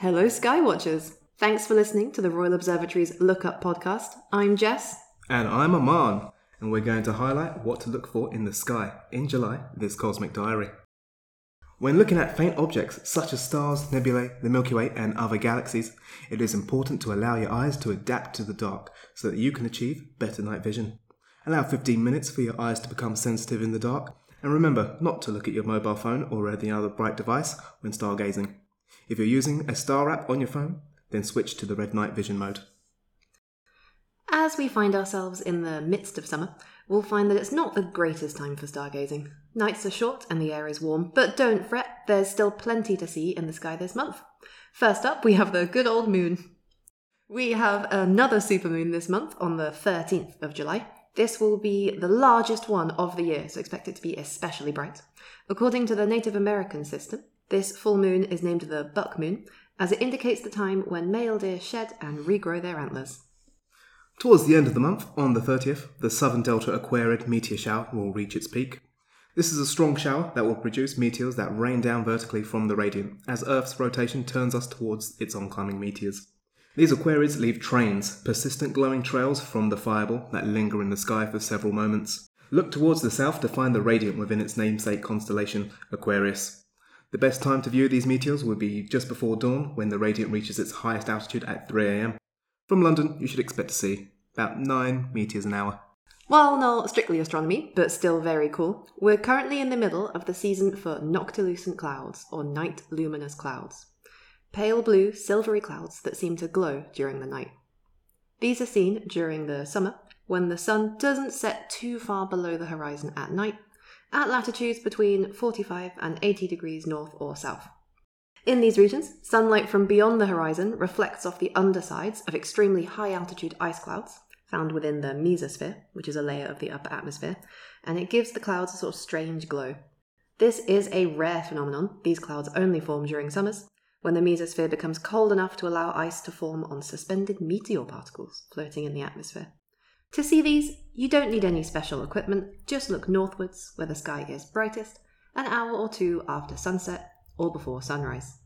Hello, Skywatchers. Thanks for listening to the Royal Observatory's Look Up podcast. I'm Jess. And I'm Aman, and we're going to highlight what to look for in the sky in July this cosmic diary. When looking at faint objects such as stars, nebulae, the Milky Way, and other galaxies, it is important to allow your eyes to adapt to the dark so that you can achieve better night vision. Allow 15 minutes for your eyes to become sensitive in the dark, and remember not to look at your mobile phone or any other bright device when stargazing. If you're using a star app on your phone, then switch to the red night vision mode. As we find ourselves in the midst of summer, we'll find that it's not the greatest time for stargazing. Nights are short and the air is warm, but don't fret, there's still plenty to see in the sky this month. First up, we have the good old moon. We have another supermoon this month on the 13th of July. This will be the largest one of the year, so expect it to be especially bright. According to the Native American system, this full moon is named the buck moon, as it indicates the time when male deer shed and regrow their antlers. Towards the end of the month, on the 30th, the Southern Delta Aquarid meteor shower will reach its peak. This is a strong shower that will produce meteors that rain down vertically from the radiant as Earth's rotation turns us towards its oncoming meteors. These Aquarids leave trains, persistent glowing trails from the fireball that linger in the sky for several moments. Look towards the south to find the radiant within its namesake constellation, Aquarius. The best time to view these meteors would be just before dawn when the radiant reaches its highest altitude at 3am. From London, you should expect to see about 9 meteors an hour. Well, not strictly astronomy, but still very cool, we're currently in the middle of the season for noctilucent clouds, or night luminous clouds. Pale blue, silvery clouds that seem to glow during the night. These are seen during the summer, when the sun doesn't set too far below the horizon at night, at latitudes between 45 and 80 degrees north or south. In these regions, sunlight from beyond the horizon reflects off the undersides of extremely high altitude ice clouds, found within the mesosphere, which is a layer of the upper atmosphere, and it gives the clouds a sort of strange glow. This is a rare phenomenon. These clouds only form during summers, when the mesosphere becomes cold enough to allow ice to form on suspended meteor particles floating in the atmosphere. To see these, you don't need any special equipment, just look northwards where the sky is brightest, an hour or two after sunset or before sunrise.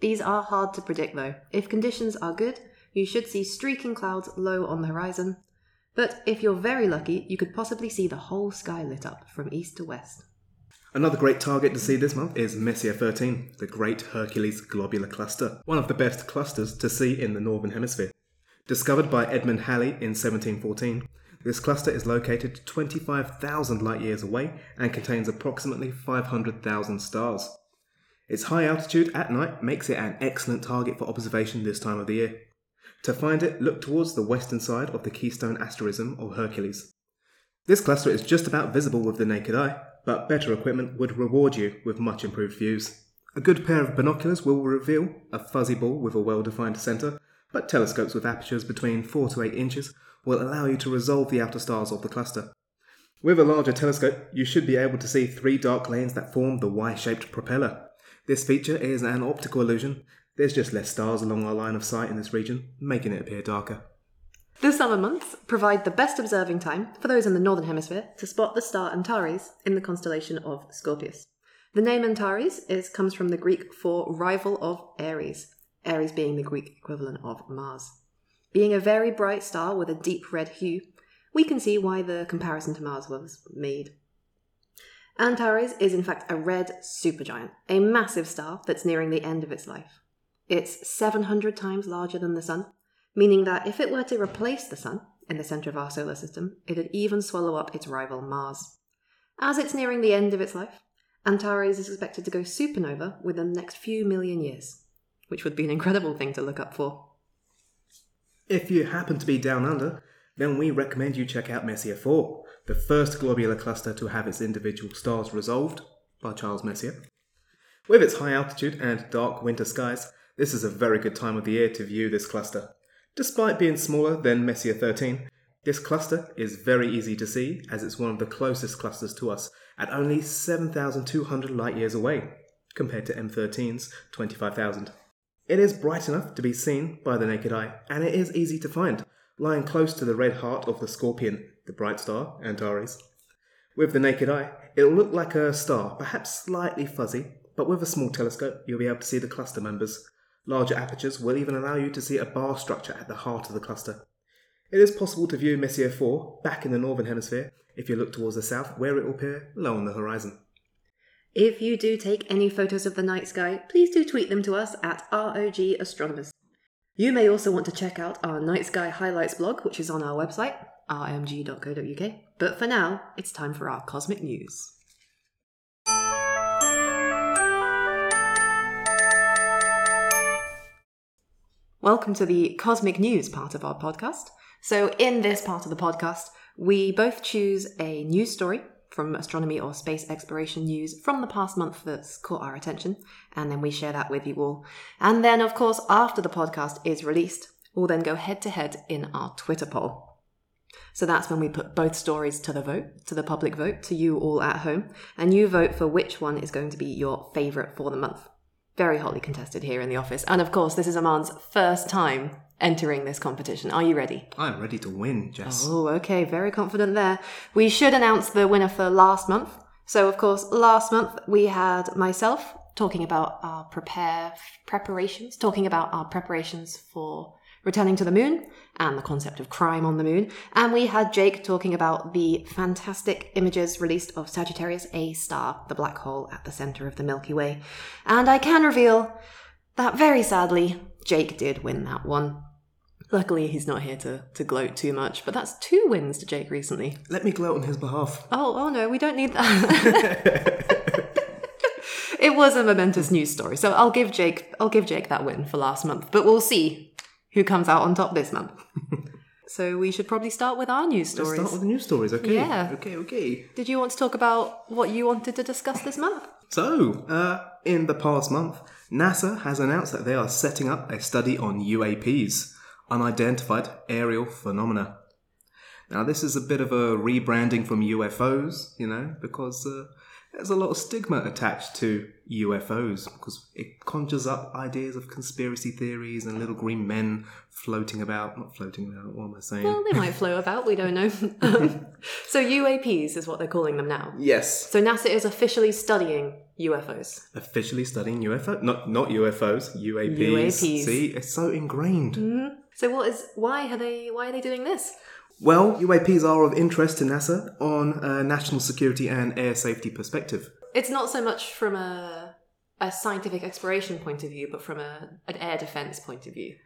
These are hard to predict though. If conditions are good, you should see streaking clouds low on the horizon, but if you're very lucky, you could possibly see the whole sky lit up from east to west. Another great target to see this month is Messier 13, the Great Hercules Globular Cluster, one of the best clusters to see in the Northern Hemisphere. Discovered by Edmund Halley in 1714, this cluster is located 25,000 light years away and contains approximately 500,000 stars. Its high altitude at night makes it an excellent target for observation this time of the year. To find it, look towards the western side of the Keystone asterism of Hercules. This cluster is just about visible with the naked eye, but better equipment would reward you with much improved views. A good pair of binoculars will reveal a fuzzy ball with a well defined centre, but telescopes with apertures between 4 to 8 inches will allow you to resolve the outer stars of the cluster. With a larger telescope, you should be able to see three dark lanes that form the Y shaped propeller. This feature is an optical illusion. There's just less stars along our line of sight in this region, making it appear darker. The summer months provide the best observing time for those in the northern hemisphere to spot the star Antares in the constellation of Scorpius. The name Antares is, comes from the Greek for rival of Ares, Ares being the Greek equivalent of Mars. Being a very bright star with a deep red hue, we can see why the comparison to Mars was made. Antares is in fact a red supergiant, a massive star that's nearing the end of its life. It's 700 times larger than the Sun, meaning that if it were to replace the Sun in the centre of our solar system, it'd even swallow up its rival Mars. As it's nearing the end of its life, Antares is expected to go supernova within the next few million years which would be an incredible thing to look up for. If you happen to be down under, then we recommend you check out Messier 4, the first globular cluster to have its individual stars resolved by Charles Messier. With its high altitude and dark winter skies, this is a very good time of the year to view this cluster. Despite being smaller than Messier 13, this cluster is very easy to see as it's one of the closest clusters to us at only 7,200 light years away, compared to M13's 25,000. It is bright enough to be seen by the naked eye, and it is easy to find, lying close to the red heart of the Scorpion, the bright star, Antares. With the naked eye, it'll look like a star, perhaps slightly fuzzy, but with a small telescope, you'll be able to see the cluster members. Larger apertures will even allow you to see a bar structure at the heart of the cluster. It is possible to view Messier 4 back in the northern hemisphere if you look towards the south, where it will appear low on the horizon. If you do take any photos of the night sky, please do tweet them to us at ROG Astronomers. You may also want to check out our Night Sky Highlights blog, which is on our website, rmg.co.uk. But for now, it's time for our cosmic news. Welcome to the cosmic news part of our podcast. So, in this part of the podcast, we both choose a news story from astronomy or space exploration news from the past month that's caught our attention, and then we share that with you all. And then, of course, after the podcast is released, we'll then go head to head in our Twitter poll. So that's when we put both stories to the vote, to the public vote, to you all at home, and you vote for which one is going to be your favourite for the month. Very hotly contested here in the office. And of course, this is Aman's first time entering this competition. Are you ready? I'm ready to win, Jess. Oh, okay, very confident there. We should announce the winner for last month. So, of course, last month we had myself talking about our prepare preparations, talking about our preparations for returning to the moon and the concept of crime on the moon. And we had Jake talking about the fantastic images released of Sagittarius A star, the black hole at the center of the Milky Way. And I can reveal that very sadly, Jake did win that one. Luckily, he's not here to, to gloat too much, but that's two wins to Jake recently. Let me gloat on his behalf. Oh, oh no, we don't need that. it was a momentous news story, so I'll give Jake I'll give Jake that win for last month, but we'll see who comes out on top this month. so we should probably start with our news Let's stories. start with the news stories, okay? Yeah. Okay, okay. Did you want to talk about what you wanted to discuss this month? So, uh, in the past month, NASA has announced that they are setting up a study on UAPs, unidentified aerial phenomena. Now, this is a bit of a rebranding from UFOs, you know, because uh, there's a lot of stigma attached to UFOs because it conjures up ideas of conspiracy theories and little green men floating about. Not floating about, what am I saying? Well, they might flow about, we don't know. so UAPs is what they're calling them now. yes. So NASA is officially studying UFOs. Officially studying UFO, not not UFOs, UAPs. UAPs. See, it's so ingrained. Mm-hmm. So what is why are they why are they doing this? Well, UAPs are of interest to NASA on a national security and air safety perspective. It's not so much from a a scientific exploration point of view, but from a an air defense point of view.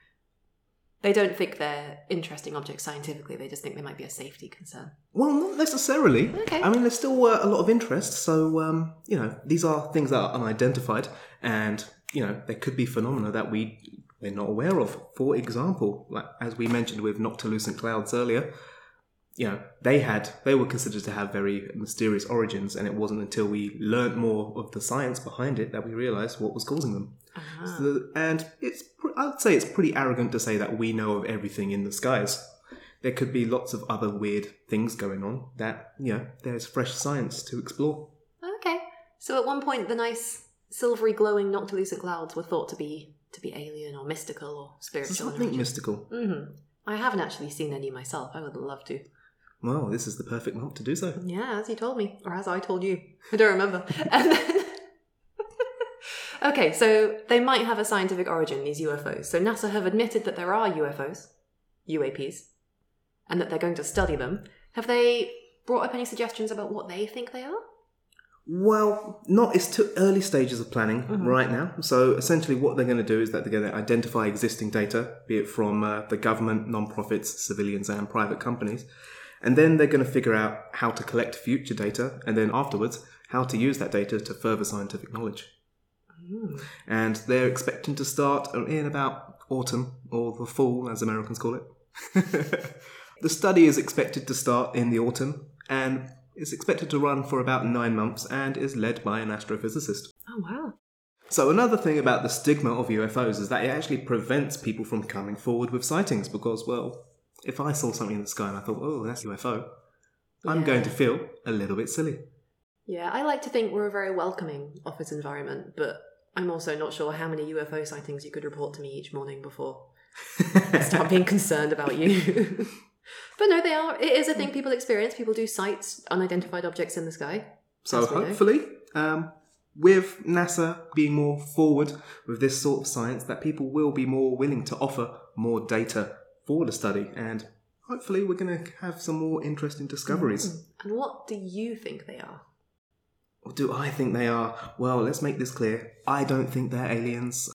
They don't think they're interesting objects scientifically. They just think they might be a safety concern. Well, not necessarily. Okay. I mean, there's still uh, a lot of interest. So, um, you know, these are things that are unidentified, and you know, there could be phenomena that we we're not aware of. For example, like as we mentioned with noctilucent clouds earlier, you know, they had they were considered to have very mysterious origins, and it wasn't until we learnt more of the science behind it that we realised what was causing them. Uh-huh. So- and it's I'd say it's pretty arrogant to say that we know of everything in the skies. There could be lots of other weird things going on that you know there's fresh science to explore. Okay. So at one point, the nice silvery glowing noctilucent clouds were thought to be to be alien or mystical or spiritual. Something mystical. hmm I haven't actually seen any myself. I would love to. Well, this is the perfect month to do so. Yeah, as you told me, or as I told you. I don't remember. And then... okay, so they might have a scientific origin, these UFOs. So NASA have admitted that there are UFOs, UAPs, and that they're going to study them. Have they brought up any suggestions about what they think they are? Well, not it's too early stages of planning right now. So essentially, what they're going to do is that they're going to identify existing data, be it from uh, the government, non-profits, civilians, and private companies, and then they're going to figure out how to collect future data, and then afterwards how to use that data to further scientific knowledge. And they're expecting to start in about autumn or the fall, as Americans call it. the study is expected to start in the autumn and is expected to run for about nine months and is led by an astrophysicist. Oh, wow. So, another thing about the stigma of UFOs is that it actually prevents people from coming forward with sightings because, well, if I saw something in the sky and I thought, oh, that's a UFO, I'm going to feel a little bit silly. Yeah, I like to think we're a very welcoming office environment, but I'm also not sure how many UFO sightings you could report to me each morning before I start being concerned about you. But no, they are. It is a thing people experience. People do sight unidentified objects in the sky. So As we know. hopefully, um, with NASA being more forward with this sort of science, that people will be more willing to offer more data for the study, and hopefully, we're going to have some more interesting discoveries. And what do you think they are? Or do I think they are? Well, let's make this clear. I don't think they're aliens.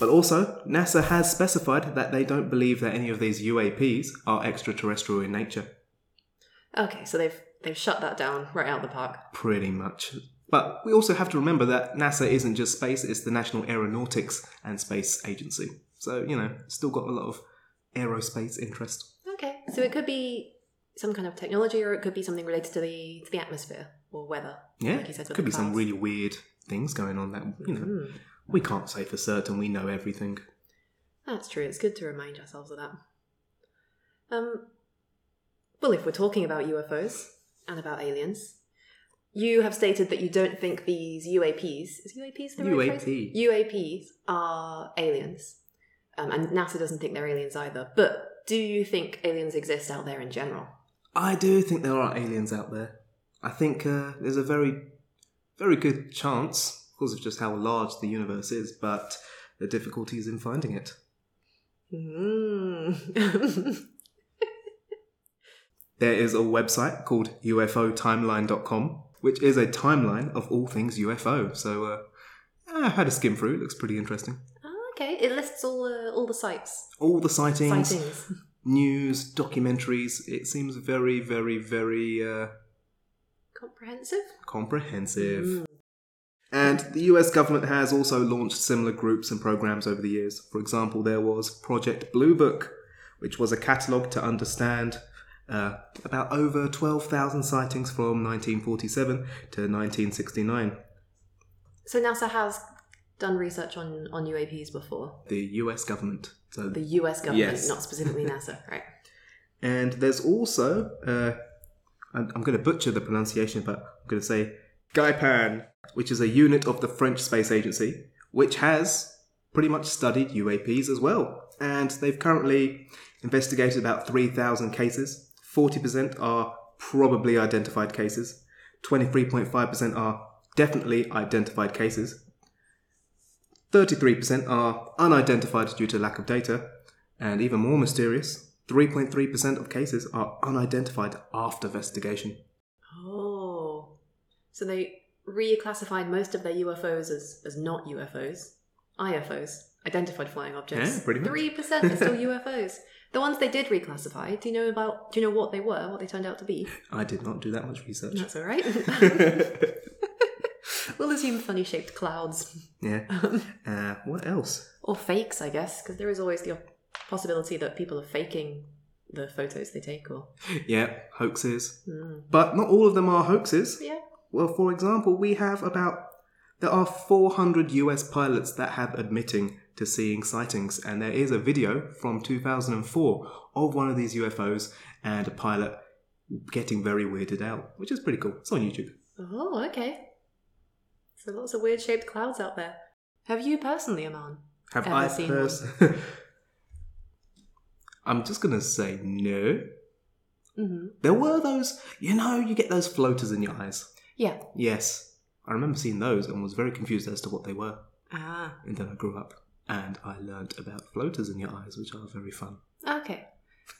But also, NASA has specified that they don't believe that any of these UAPs are extraterrestrial in nature. Okay, so they've they've shut that down right out of the park. Pretty much. But we also have to remember that NASA isn't just space, it's the National Aeronautics and Space Agency. So, you know, still got a lot of aerospace interest. Okay, so it could be some kind of technology, or it could be something related to the to the atmosphere or weather. Yeah, like you said, could be some really weird things going on that, you know, Mm. We can't say for certain we know everything. That's true. It's good to remind ourselves of that. Um, well, if we're talking about UFOs and about aliens, you have stated that you don't think these UAPs is UAPs the right UAP. phrase? UAPs are aliens, um, and NASA doesn't think they're aliens either. But do you think aliens exist out there in general? I do think there are aliens out there. I think uh, there's a very, very good chance, because of just how large the universe is, but the difficulties in finding it. Mm. There is a website called UFOtimeline.com, which is a timeline of all things UFO. So uh, I had a skim through. It looks pretty interesting. Oh, okay, it lists all the all the sites, All the sightings, sightings. news, documentaries. It seems very, very, very uh, Comprehensive. comprehensive. Mm. And the US government has also launched similar groups and programs over the years. For example, there was Project Blue Book, which was a catalogue to understand uh, about over 12,000 sightings from 1947 to 1969. So NASA has done research on on UAPs before. The US government. So The US government, Yes. not specifically NASA, right? And there's also, uh, I'm, I'm going to butcher the pronunciation, but I'm going to say GEIPAN, which is a unit of the French Space Agency, which has pretty much studied UAPs as well. And they've currently investigated about 3,000 cases. 40% are probably identified cases, 23.5% are definitely identified cases, 33% are unidentified due to lack of data, and even more mysterious, 3.3% of cases are unidentified after investigation. So they reclassified most of their UFOs as, as not UFOs. IFOs, identified flying objects. Yeah, pretty much. 3% are still UFOs. The ones they did reclassify, do you know about do you know what they were, what they turned out to be? I did not do that much research. That's alright. we'll assume funny shaped clouds. yeah. Uh, what else? Or fakes, I guess, because there is always the possibility that people are faking the photos they take or Yeah, hoaxes. Hmm. But not all of them are hoaxes. yeah Well, for example, we have about there are 400 US pilots that have admitting to seeing sightings, and there is a video from 2004 of one of these UFOs and a pilot getting very weirded out, which is pretty cool. It's on YouTube. oh okay so lots of weird shaped clouds out there have you personally aman Have I seen pers- I'm just gonna say no. mm-hmm. There were those, you know, you get those floaters in your eyes. Yeah. Yes, I remember seeing those and was very confused as to what they were. ah. And then I grew up and I learnt about floaters in your eyes, which are very fun. okay.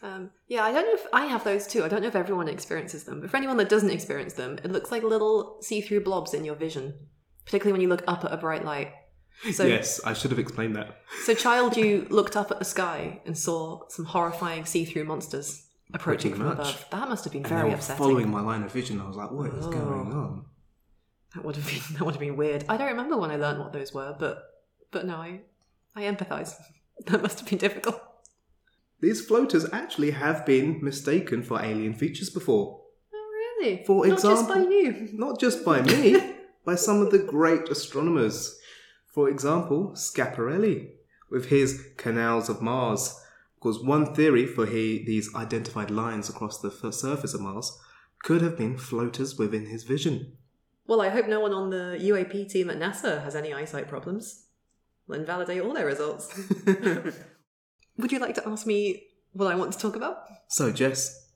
Um, yeah i don't know if i have those too. I don't know if everyone experiences them. But for anyone that doesn't experience them it looks like little see-through blobs in your vision particularly when you look up at a bright light. So yes, I should have explained that. So, child, you looked up at the sky and saw some horrifying see-through monsters approaching from much. above. That must have been And very upsetting. following my line of vision. I was like, what is Oh. going on? That would have been that would have been weird. I don't remember when I learned what those were, but but no, I I empathise. That must have been difficult. These floaters actually have been mistaken for alien features before. Oh, really? For Not just by example- you. Not just by me, by some of the great astronomers. For example, Schiaparelli, with his Canals of Mars. Because one theory for he, these identified lines across the surface of Mars could have been floaters within his vision. Well, I hope no one on the UAP team at NASA has any eyesight problems. Will invalidate all their results. Would you like to ask me what I want to talk about? So, Jess,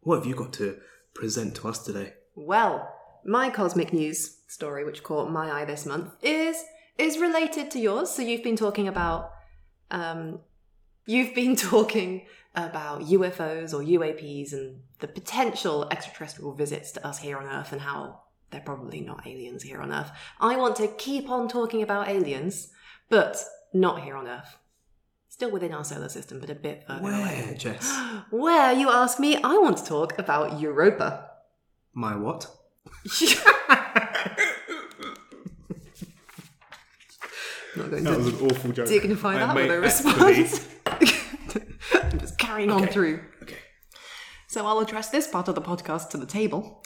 what have you got to present to us today? Well, my cosmic news story, which caught my eye this month, is is related to yours. So you've been talking about, um, you've been talking about UFOs or UAPs and the potential extraterrestrial visits to us here on Earth and how they're probably not aliens here on Earth. I want to keep on talking about aliens, but not here on Earth. Still within our solar system, but a bit further away. Where, Jess? Where, you ask me, I want to talk about Europa. My what? not going That to was an awful joke. dignify I that with may a response. Carrying on through. Okay. So I'll address this part of the podcast to the table.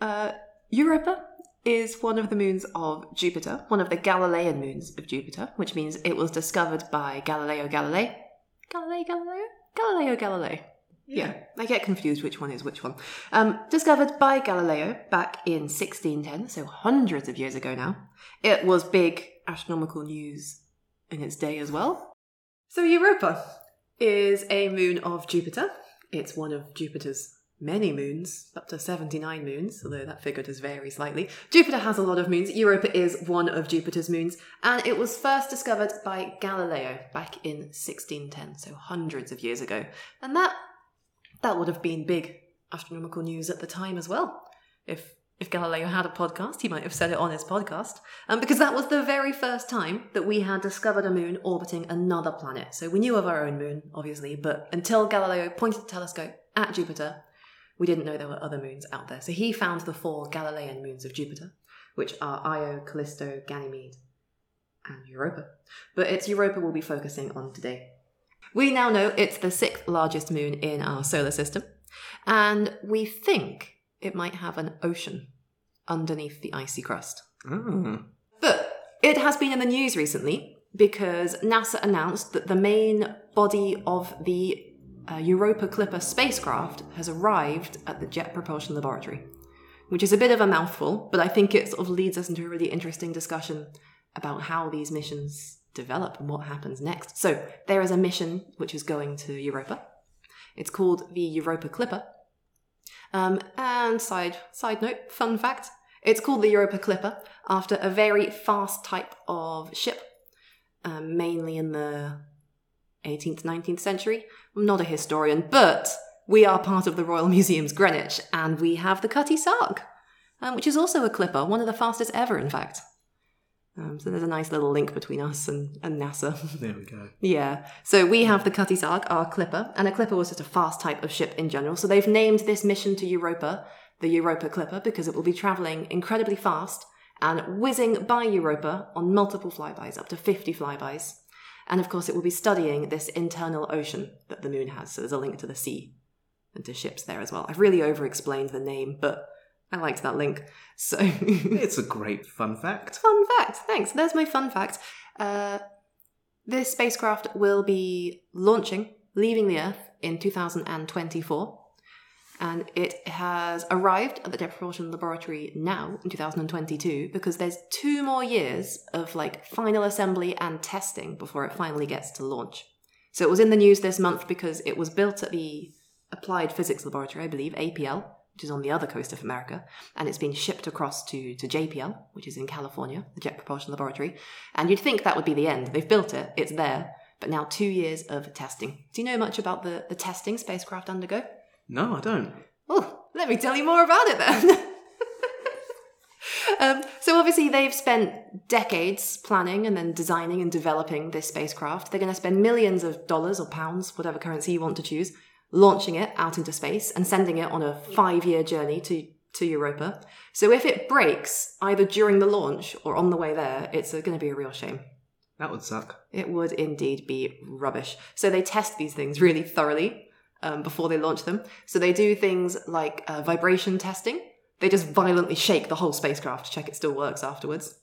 Uh, Europa is one of the moons of Jupiter, one of the Galilean moons of Jupiter, which means it was discovered by Galileo Galilei. Galileo Galileo? Galileo Galilei. Yeah, I get confused which one is which one. Um, discovered by Galileo back in 1610, so hundreds of years ago now. It was big astronomical news in its day as well. So Europa is a moon of Jupiter. It's one of Jupiter's many moons, up to 79 moons, although that figure does vary slightly. Jupiter has a lot of moons. Europa is one of Jupiter's moons, and it was first discovered by Galileo back in 1610, so hundreds of years ago. And that that would have been big astronomical news at the time as well. If if Galileo had a podcast, he might have said it on his podcast, um, because that was the very first time that we had discovered a moon orbiting another planet. So we knew of our own moon, obviously, but until Galileo pointed the telescope at Jupiter, we didn't know there were other moons out there. So he found the four Galilean moons of Jupiter, which are Io, Callisto, Ganymede, and Europa. But it's Europa we'll be focusing on today. We now know it's the sixth largest moon in our solar system, and we think it might have an ocean underneath the icy crust. Ah. But it has been in the news recently because NASA announced that the main body of the uh, Europa Clipper spacecraft has arrived at the Jet Propulsion Laboratory, which is a bit of a mouthful, but I think it sort of leads us into a really interesting discussion about how these missions develop and what happens next. So there is a mission which is going to Europa. It's called the Europa Clipper. Um, and side side note, fun fact: it's called the Europa Clipper after a very fast type of ship, um, mainly in the 18th, 19th century. I'm not a historian, but we are part of the Royal Museum's Greenwich, and we have the Cutty Sark, um, which is also a clipper, one of the fastest ever, in fact. Um, so there's a nice little link between us and, and NASA. There we go. Yeah. So we have the Cutty Sark, our Clipper, and a Clipper was just a fast type of ship in general. So they've named this mission to Europa the Europa Clipper because it will be traveling incredibly fast and whizzing by Europa on multiple flybys, up to 50 flybys. And of course, it will be studying this internal ocean that the moon has. So there's a link to the sea and to ships there as well. I've really over explained the name, but I liked that link. So. It's a great fun fact. Fun fact. Thanks. There's my fun fact. Uh, this spacecraft will be launching, leaving the Earth in 2024. And it has arrived at the Jet Propulsion Laboratory now in 2022 because there's two more years of like final assembly and testing before it finally gets to launch. So it was in the news this month because it was built at the Applied Physics Laboratory, I believe, APL, which is on the other coast of America, and it's been shipped across to, to JPL, which is in California, the Jet Propulsion Laboratory. And you'd think that would be the end. They've built it, it's there, but now two years of testing. Do you know much about the, the testing spacecraft undergo? No, I don't. Oh, let me tell you more about it then. um, so obviously they've spent decades planning and then designing and developing this spacecraft. They're going to spend millions of dollars or pounds, whatever currency you want to choose, launching it out into space and sending it on a five-year journey to to Europa. So if it breaks either during the launch or on the way there, it's going to be a real shame. That would suck. It would indeed be rubbish. So they test these things really thoroughly um, before they launch them. So they do things like uh, vibration testing. They just violently shake the whole spacecraft to check it still works afterwards,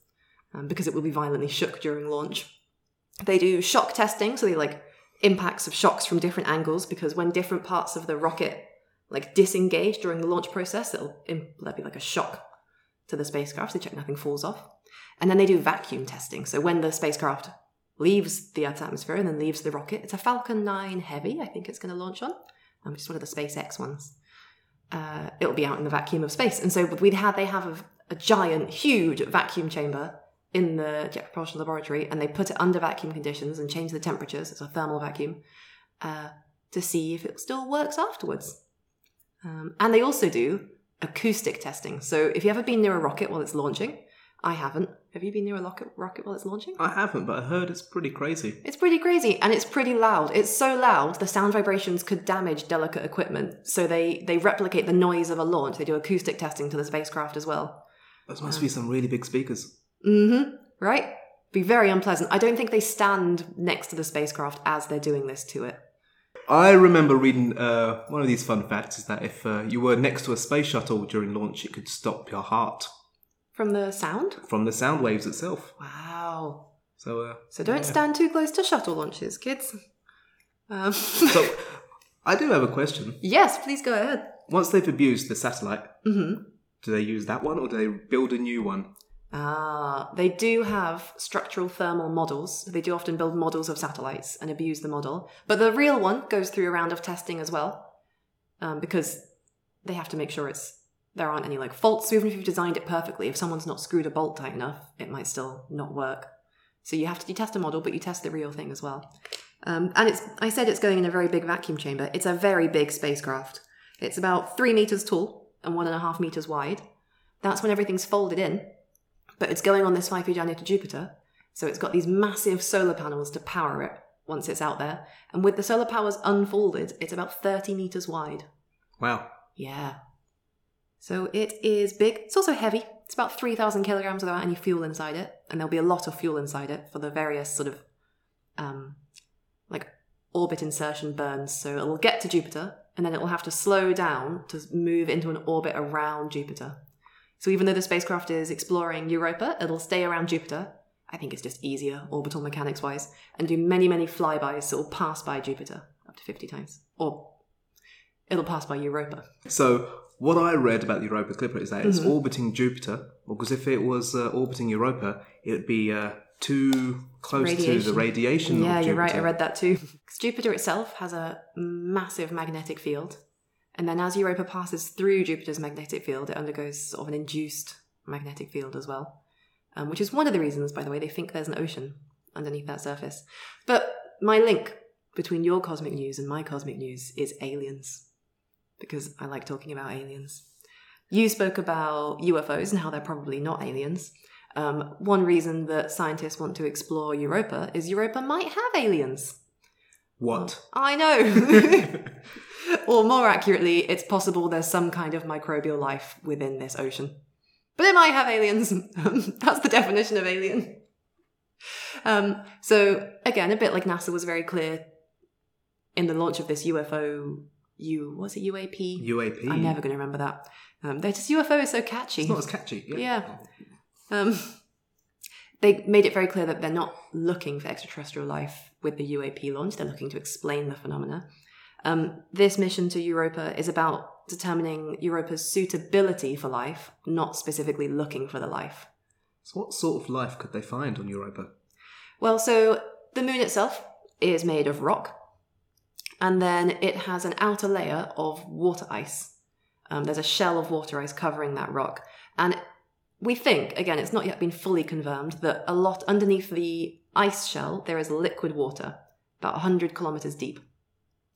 um, because it will be violently shook during launch. They do shock testing, so they like impacts of shocks from different angles, because when different parts of the rocket like disengage during the launch process, it'll there'll be like a shock to the spacecraft. So they check nothing falls off. And then they do vacuum testing. So when the spacecraft leaves the Earth's atmosphere and then leaves the rocket, it's a Falcon 9 Heavy, I think it's going to launch on. um, which is one of the SpaceX ones, uh, it'll be out in the vacuum of space. And so we had they have a, a giant, huge vacuum chamber in the Jet Propulsion Laboratory, and they put it under vacuum conditions and change the temperatures. It's a thermal vacuum uh, to see if it still works afterwards. Um, and they also do acoustic testing. So if you've ever been near a rocket while it's launching, I haven't. Have you been near a rocket, rocket while it's launching? I haven't, but I heard it's pretty crazy. It's pretty crazy and it's pretty loud. It's so loud the sound vibrations could damage delicate equipment. So they they replicate the noise of a launch. They do acoustic testing to the spacecraft as well. Those must be some really big speakers. Mm-hmm. Right? Be very unpleasant. I don't think they stand next to the spacecraft as they're doing this to it. I remember reading uh, one of these fun facts is that if uh, you were next to a space shuttle during launch, it could stop your heart From the sound? from the sound waves itself. Wow. So, uh, So don't yeah. stand too close to shuttle launches, kids. Um, So, I do have a question. yes, please go ahead. Once they've abused the satellite, Mm-hmm. do they use that one or do they build a new one? Ah, they do have structural thermal models. They do often build models of satellites and abuse the model. But the real one goes through a round of testing as well, um, because they have to make sure it's there aren't any like faults. Even if you've designed it perfectly, if someone's not screwed a bolt tight enough, it might still not work. So you have to you test a model, but you test the real thing as well. Um, and it's I said it's going in a very big vacuum chamber. It's a very big spacecraft. It's about three meters tall and one and a half meters wide. That's when everything's folded in but it's going on this 5 year journey to Jupiter. So it's got these massive solar panels to power it once it's out there. And with the solar powers unfolded, it's about 30 meters wide. Wow. Yeah. So it is big. It's also heavy. It's about 3,000 kilograms without any fuel inside it. And there'll be a lot of fuel inside it for the various sort of, um, like orbit insertion burns. So it'll get to Jupiter and then it will have to slow down to move into an orbit around Jupiter. So even though the spacecraft is exploring Europa, it'll stay around Jupiter. I think it's just easier orbital mechanics wise, and do many, many flybys. So it'll pass by Jupiter up to 50 times. Or it'll pass by Europa. So, what I read about the Europa Clipper is that it's Mm-hmm. orbiting Jupiter, because if it was uh, orbiting Europa, it would be uh, too close to the radiation Yeah, you're right. I read that too. Jupiter itself has a massive magnetic field. And then as Europa passes through Jupiter's magnetic field, it undergoes sort of an induced magnetic field as well. Um, which is one of the reasons, by the way, they think there's an ocean underneath that surface. But my link between your cosmic news and my cosmic news is aliens. Because I like talking about aliens. You spoke about UFOs and how they're probably not aliens. Um, one reason that scientists want to explore Europa is Europa might have aliens. What? I know. or more accurately, it's possible there's some kind of microbial life within this ocean. But it might have aliens. That's the definition of alien. Um, so, again, a bit like NASA was very clear in the launch of this UFO. U was it UAP? UAP. I'm never going to remember that. Um, they're just UFO is so catchy. It's not as catchy. Yeah. Um, they made it very clear that they're not looking for extraterrestrial life with the UAP launch. They're looking to explain the phenomena. Um, this mission to Europa is about determining Europa's suitability for life, not specifically looking for the life. So, what sort of life could they find on Europa? Well, so the moon itself is made of rock, and then it has an outer layer of water ice. Um, there's a shell of water ice covering that rock, and we think, again, it's not yet been fully confirmed, that a lot underneath the ice shell there is liquid water, about 100 kilometers deep.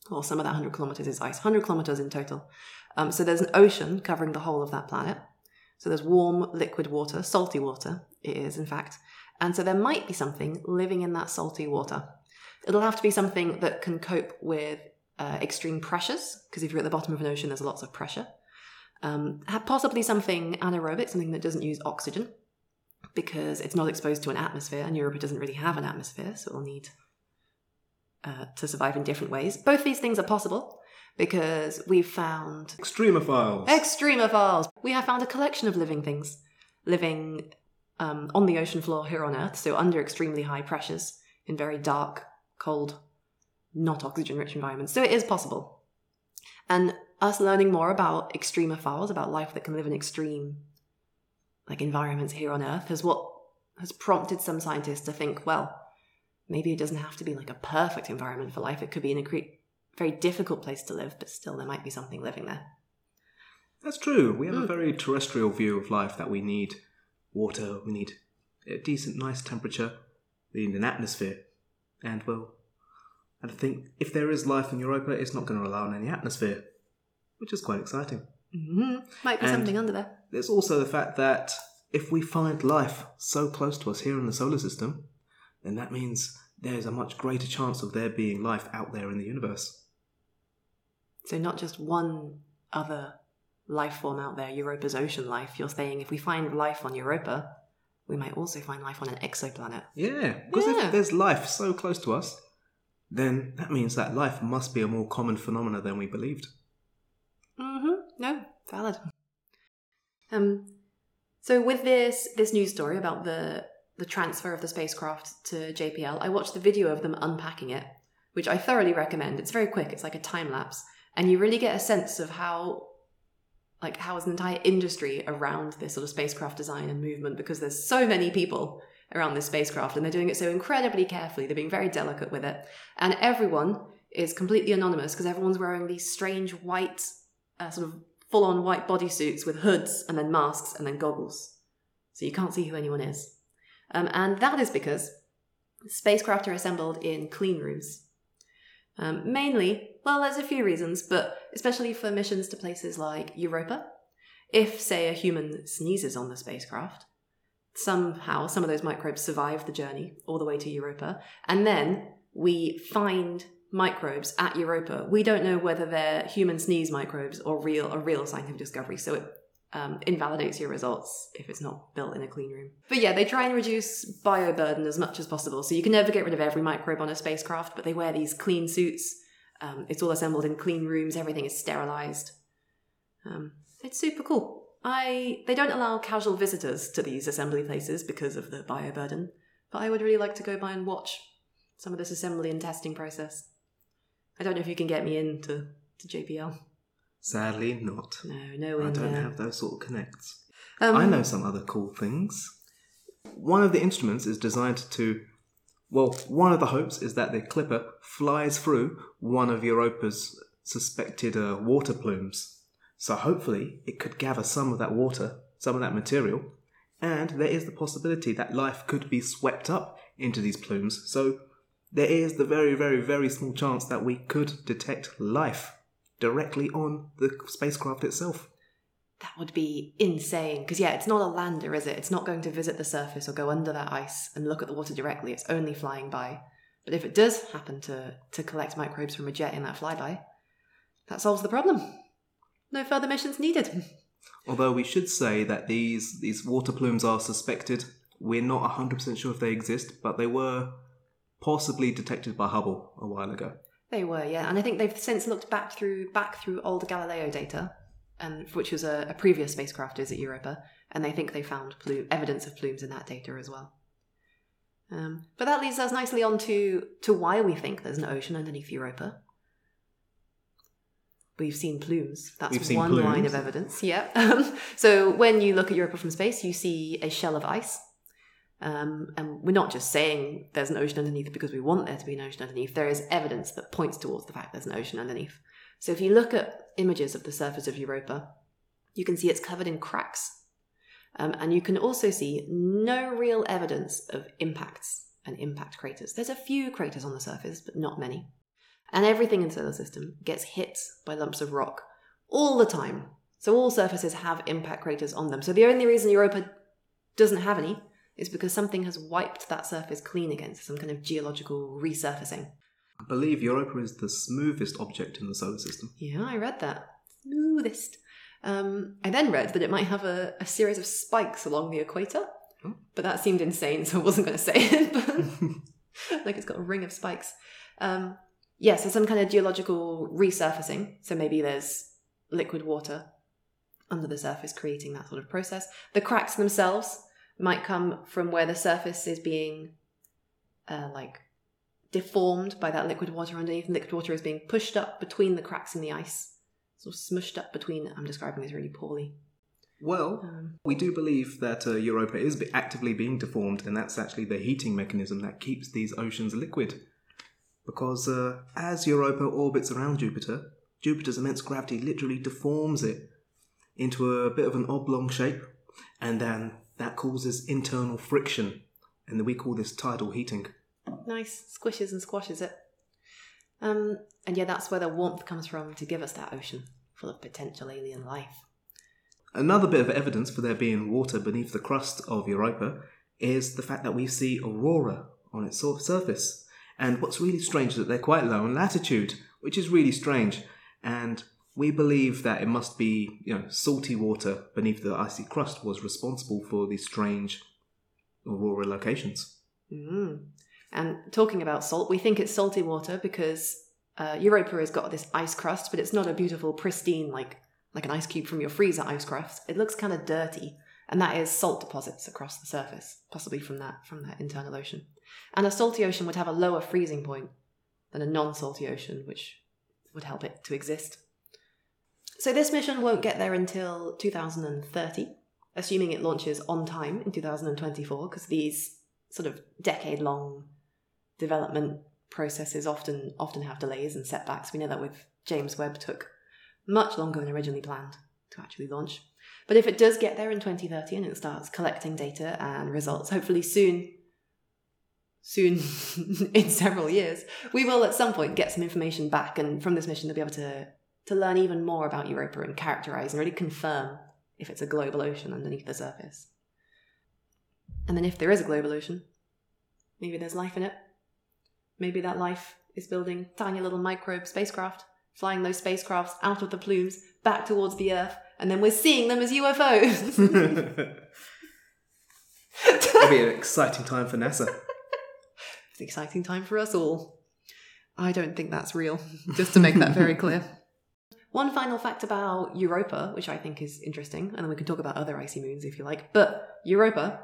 Well, some of that 100 kilometers is ice, 100 kilometers in total. Um, so there's an ocean covering the whole of that planet. So there's warm liquid water, salty water, it is, in fact. And so there might be something living in that salty water. It'll have to be something that can cope with uh, extreme pressures, because if you're at the bottom of an ocean, there's lots of pressure. Um, possibly something anaerobic, something that doesn't use oxygen, because it's not exposed to an atmosphere, and Europa doesn't really have an atmosphere, so it'll need uh, to survive in different ways. Both these things are possible because we've found Extremophiles. Extremophiles. We have found a collection of living things living um, on the ocean floor here on Earth, so under extremely high pressures in very dark, cold, not oxygen rich environments. So it is possible. And us learning more about extremophiles, about life that can live in extreme like environments here on Earth, is what has prompted some scientists to think, well, maybe it doesn't have to be like a perfect environment for life. It could be an incre- very difficult place to live, but still there might be something living there. That's true. We have Mm. a very terrestrial view of life that we need water, we need a decent, nice temperature, we need an atmosphere. And, well, I think if there is life in Europa, it's not going to rely on any atmosphere, which is quite exciting. hmm Might be And- something under there. There's also the fact that if we find life so close to us here in the solar system, then that means there's a much greater chance of there being life out there in the universe. So not just one other life form out there, Europa's ocean life. You're saying if we find life on Europa, we might also find life on an exoplanet. Yeah, because Yeah. if there's life so close to us, then that means that life must be a more common phenomena than we believed. Mm-hmm. No, valid. Um, so with this this news story about the the transfer of the spacecraft to JPL, I watched the video of them unpacking it, which I thoroughly recommend. It's very quick. It's like a time lapse, and you really get a sense of how like how is an entire industry around this sort of spacecraft design and movement because there's so many people around this spacecraft and they're doing it so incredibly carefully. They're being very delicate with it. And everyone is completely anonymous because everyone's wearing these strange white uh, sort of full-on white bodysuits with hoods and then masks and then goggles. So you can't see who anyone is um, and that is because spacecraft are assembled in clean rooms um, mainly, well, there's a few reasons, but especially for missions to places like Europa. If, say, a human sneezes on the spacecraft, somehow some of those microbes survive the journey all the way to Europa, and then we find microbes at Europa. We don't know whether they're human sneeze microbes or real or real scientific discovery, so it um, invalidates your results if it's not built in a clean room. But yeah, they try and reduce bio burden as much as possible. So you can never get rid of every microbe on a spacecraft, but they wear these clean suits. Um, it's all assembled in clean rooms. Everything is sterilized. Um, it's super cool. I they don't allow casual visitors to these assembly places because of the bio burden, but I would really like to go by and watch some of this assembly and testing process. I don't know if you can get me into to JPL. Sadly, not. No, no I don't there. have those sort of connects. Um, I know some other cool things. One of the instruments is designed to. Well, one of the hopes is that the clipper flies through one of Europa's suspected uh, water plumes. So hopefully it could gather some of that water, some of that material, and there is the possibility that life could be swept up into these plumes. So there is the very, very, very small chance that we could detect life directly on the spacecraft itself. That would be insane. Because, yeah, it's not a lander, is it? It's not going to visit the surface or go under that ice and look at the water directly. It's only flying by. But if it does happen to, to collect microbes from a jet in that flyby, that solves the problem. No further missions needed. Although we should say that these these water plumes are suspected. We're not 100% sure if they exist, but they were possibly detected by Hubble a while ago. They were, yeah, and I think they've since looked back through back through old Galileo data, and which was a, a previous spacecraft visit Europa, and they think they found plume, evidence of plumes in that data as well. Um, but that leads us nicely on to to why we think there's an ocean underneath Europa. We've seen plumes. That's We've one line of evidence. Um, so when you look at Europa from space, you see a shell of ice. Um, and we're not just saying there's an ocean underneath because we want there to be an ocean underneath. There is evidence that points towards the fact there's an ocean underneath. So if you look at images of the surface of Europa, you can see it's covered in cracks. Um, and you can also see no real evidence of impacts and impact craters. There's a few craters on the surface, but not many. And everything in the solar system gets hit by lumps of rock all the time. So all surfaces have impact craters on them. So the only reason Europa doesn't have any is because something has wiped that surface clean again, so some kind of geological resurfacing. I believe Europa is the smoothest object in the solar system. Yeah, I read that. Smoothest. Um, I then read that it might have a, a series of spikes along the equator, Oh. but that seemed insane, so I wasn't going to say it. But like it's got a ring of spikes. Um, yeah, so some kind of geological resurfacing. So maybe there's liquid water under the surface creating that sort of process. The cracks themselves might come from where the surface is being uh, like deformed by that liquid water underneath, liquid water is being pushed up between the cracks in the ice, sort of smushed up between. I'm describing this really poorly. Well, Um, we do believe that uh, Europa is actively being deformed, and that's actually the heating mechanism that keeps these oceans liquid. because uh, as Europa orbits around Jupiter, Jupiter's immense gravity literally deforms it into a bit of an oblong shape, and then that causes internal friction, and we call this tidal heating. Nice squishes and squashes it. Um, and yeah, that's where the warmth comes from to give us that ocean full of potential alien life. Another bit of evidence for there being water beneath the crust of Europa is the fact that we see aurora on its surface. And what's really strange is that they're quite low in latitude, which is really strange. And we believe that it must be, you know, salty water beneath the icy crust was responsible for these strange aurora locations. Mm. And talking about salt, we think it's salty water because uh, Europa has got this ice crust, but it's not a beautiful, pristine, like like an ice cube from your freezer ice crust. It looks kind of dirty, and that is salt deposits across the surface, possibly from that from that internal ocean. And a salty ocean would have a lower freezing point than a non-salty ocean, which would help it to exist. So this mission won't get there until 2030, assuming it launches on time in 2024, because these sort of decade-long development processes often often have delays and setbacks. We know that with James Webb took much longer than originally planned to actually launch. But if it does get there in 2030 and it starts collecting data and results, hopefully soon, soon in several years, we will at some point get some information back. And from this mission, they'll be able to, to learn even more about Europa and characterize and really confirm if it's a global ocean underneath the surface. And then if there is a global ocean, maybe there's life in it. Maybe that life is building tiny little microbe spacecraft, flying those spacecrafts out of the plumes back towards the Earth, and then we're seeing them as UFOs. It'll be an exciting time for NASA. It's an exciting time for us all. I don't think that's real, just to make that very clear. One final fact about Europa, which I think is interesting, and then we can talk about other icy moons if you like. But Europa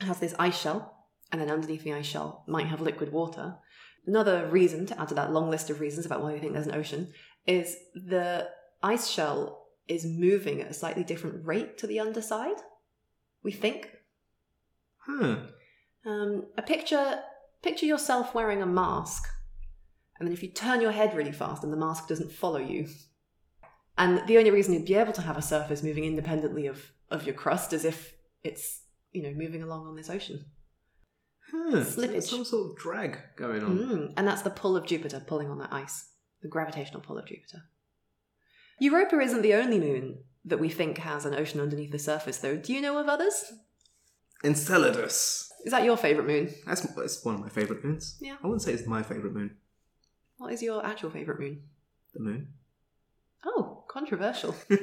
has this ice shell, and then underneath the ice shell might have liquid water. Another reason to add to that long list of reasons about why we think there's an ocean is the ice shell is moving at a slightly different rate to the underside. We think. Huh. Um, a picture picture yourself wearing a mask, and then if you turn your head really fast, and the mask doesn't follow you. And the only reason you'd be able to have a surface moving independently of of your crust is if it's you know moving along on this ocean. Huh. Slippage. some sort of drag going on. Mm, and that's the pull of Jupiter pulling on that ice, the gravitational pull of Jupiter. Europa isn't the only moon that we think has an ocean underneath the surface, though. Do you know of others? Enceladus. Is that your favourite moon? That's, that's one of my favourite moons. Yeah. I wouldn't say it's my favourite moon. What is your actual favourite moon? The moon. Oh, controversial.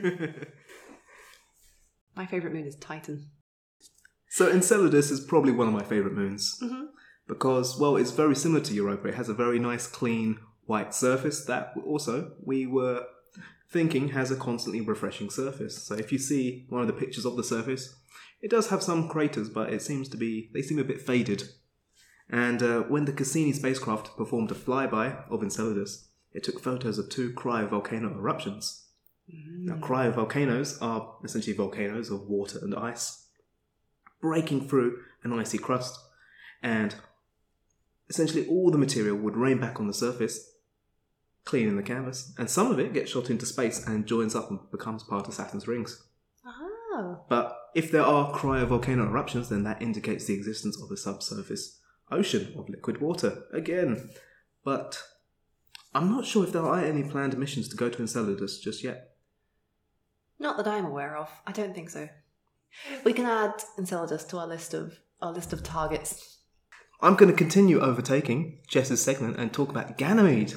My favourite moon is Titan. so Enceladus is probably one of my favourite moons Mm-hmm. because, well, it's very similar to Europa. It has a very nice, clean, white surface that also we were thinking has a constantly refreshing surface. So if you see one of the pictures of the surface, it does have some craters, but it seems to be they seem a bit faded. And uh, when the Cassini spacecraft performed a flyby of Enceladus, it took photos of two cryovolcano eruptions. Now, mm. cryovolcanoes are essentially volcanoes of water and ice breaking through an icy crust, and essentially all the material would rain back on the surface, cleaning the canvas, and some of it gets shot into space and joins up and becomes part of Saturn's rings. Oh. But if there are cryovolcano eruptions, then that indicates the existence of a subsurface ocean of liquid water again. But I'm not sure if there are any planned missions to go to Enceladus just yet. Not that I'm aware of. I don't think so. We can add Enceladus to our list of our list of targets. I'm going to continue overtaking Jess's segment and talk about Ganymede.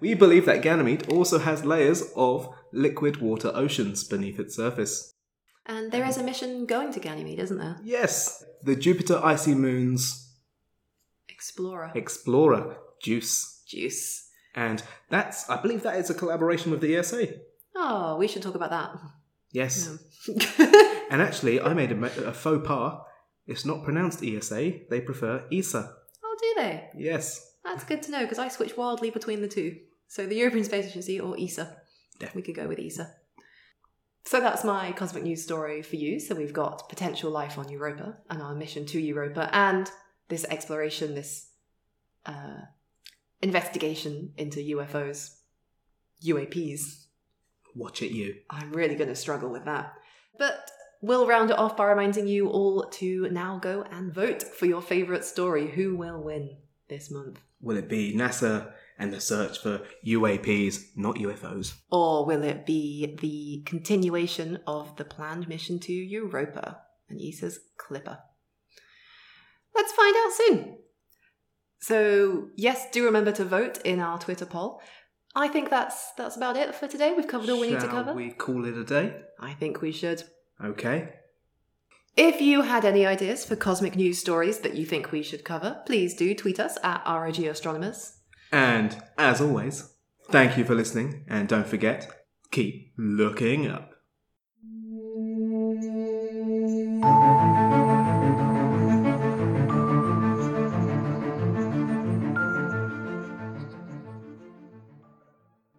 We believe that Ganymede also has layers of liquid water oceans beneath its surface. And there is a mission going to Ganymede, isn't there? Yes, the Jupiter Icy Moons Explorer. Explorer Juice. Juice. And that's, I believe that is a collaboration with the ESA. Oh, we should talk about that. Yes. Yeah. And actually, I made a, a faux pas. It's not pronounced ESA, they prefer ESA. oh, do they? Yes. That's good to know because I switch wildly between the two. So the European Space Agency or ESA. Yeah. We could go with ESA. So that's my cosmic news story for you. So we've got potential life on Europa and our mission to Europa and this exploration, this uh, investigation into UFOs, UAPs. Watch it, you. I'm really going to struggle with that. But we'll round it off by reminding you all to now go and vote for your favourite story. Who will win this month? Will it be NASA and the search for UAPs, not UFOs? Or will it be the continuation of the planned mission to Europa and ESA's Clipper? Let's find out soon. So, yes, do remember to vote in our Twitter poll. I think that's that's about it for today. We've covered all we need to Shall cover. we call it a day? I think we should. Okay. If you had any ideas for cosmic news stories that you think we should cover, please do tweet us at ROG Astronomers. And as always, thank you for listening, and don't forget, keep looking up.